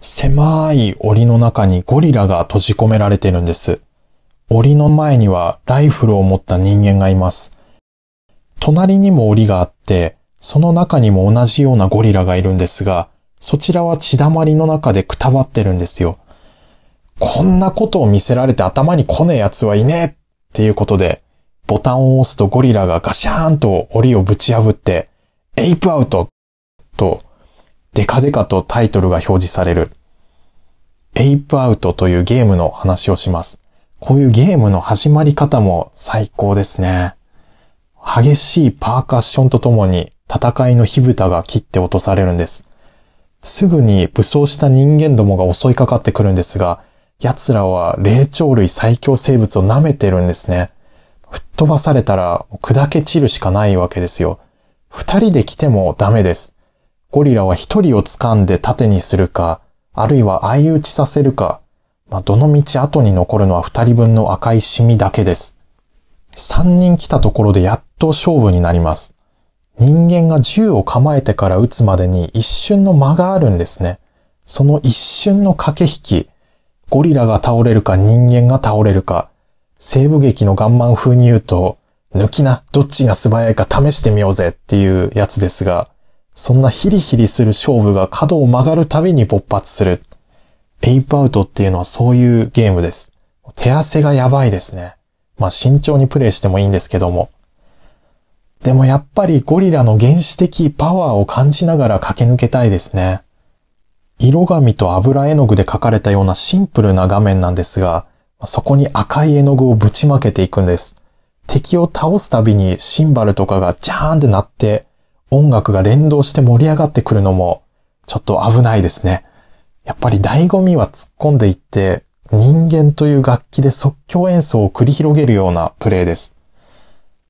狭い檻の中にゴリラが閉じ込められてるんです。檻の前にはライフルを持った人間がいます。隣にも檻があって、その中にも同じようなゴリラがいるんですが、そちらは血だまりの中でくたばってるんですよ。こんなことを見せられて頭に来ねえ奴はいねえっていうことで、ボタンを押すとゴリラがガシャーンと檻をぶち破って、エイプアウトと、デカデカとタイトルが表示される。エイプアウトというゲームの話をします。こういうゲームの始まり方も最高ですね。激しいパーカッションとともに戦いの火蓋が切って落とされるんです。すぐに武装した人間どもが襲いかかってくるんですが、奴らは霊長類最強生物を舐めてるんですね。吹っ飛ばされたら砕け散るしかないわけですよ。二人で来てもダメです。ゴリラは一人を掴んで盾にするか、あるいは相打ちさせるか、まあ、どの道後に残るのは二人分の赤いシミだけです。三人来たところでやっと勝負になります。人間が銃を構えてから撃つまでに一瞬の間があるんですね。その一瞬の駆け引き、ゴリラが倒れるか人間が倒れるか、西部劇のガンマン風に言うと、抜きな、どっちが素早いか試してみようぜっていうやつですが、そんなヒリヒリする勝負が角を曲がるたびに勃発する。エイプアウトっていうのはそういうゲームです。手汗がやばいですね。まあ慎重にプレイしてもいいんですけども。でもやっぱりゴリラの原始的パワーを感じながら駆け抜けたいですね。色紙と油絵の具で描かれたようなシンプルな画面なんですが、そこに赤い絵の具をぶちまけていくんです。敵を倒すたびにシンバルとかがジャーンって鳴って、音楽が連動して盛り上がってくるのも、ちょっと危ないですね。やっぱり醍醐味は突っ込んでいって、人間という楽器で即興演奏を繰り広げるようなプレイです。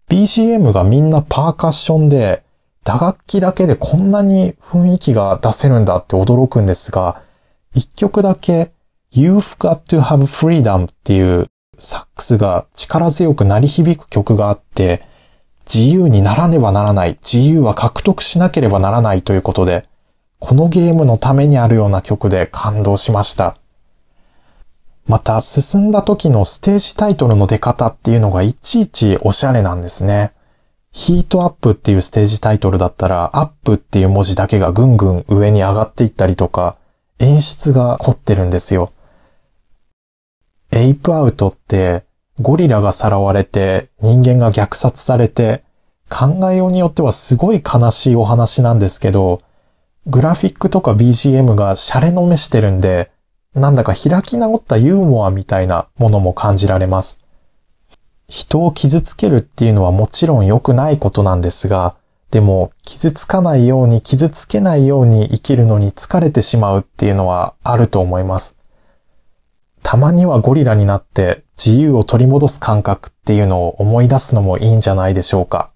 BGM がみんなパーカッションで、打楽器だけでこんなに雰囲気が出せるんだって驚くんですが、一曲だけ You've Got to Have Freedom っていうサックスが力強く鳴り響く曲があって、自由にならねばならない、自由は獲得しなければならないということで、このゲームのためにあるような曲で感動しました。また、進んだ時のステージタイトルの出方っていうのがいちいちおしゃれなんですね。ヒートアップっていうステージタイトルだったら、アップっていう文字だけがぐんぐん上に上がっていったりとか、演出が凝ってるんですよ。エイプアウトって、ゴリラがさらわれて、人間が虐殺されて、考えようによってはすごい悲しいお話なんですけど、グラフィックとか BGM がシャレの目してるんで、なんだか開き直ったユーモアみたいなものも感じられます。人を傷つけるっていうのはもちろん良くないことなんですが、でも傷つかないように傷つけないように生きるのに疲れてしまうっていうのはあると思います。たまにはゴリラになって自由を取り戻す感覚っていうのを思い出すのもいいんじゃないでしょうか。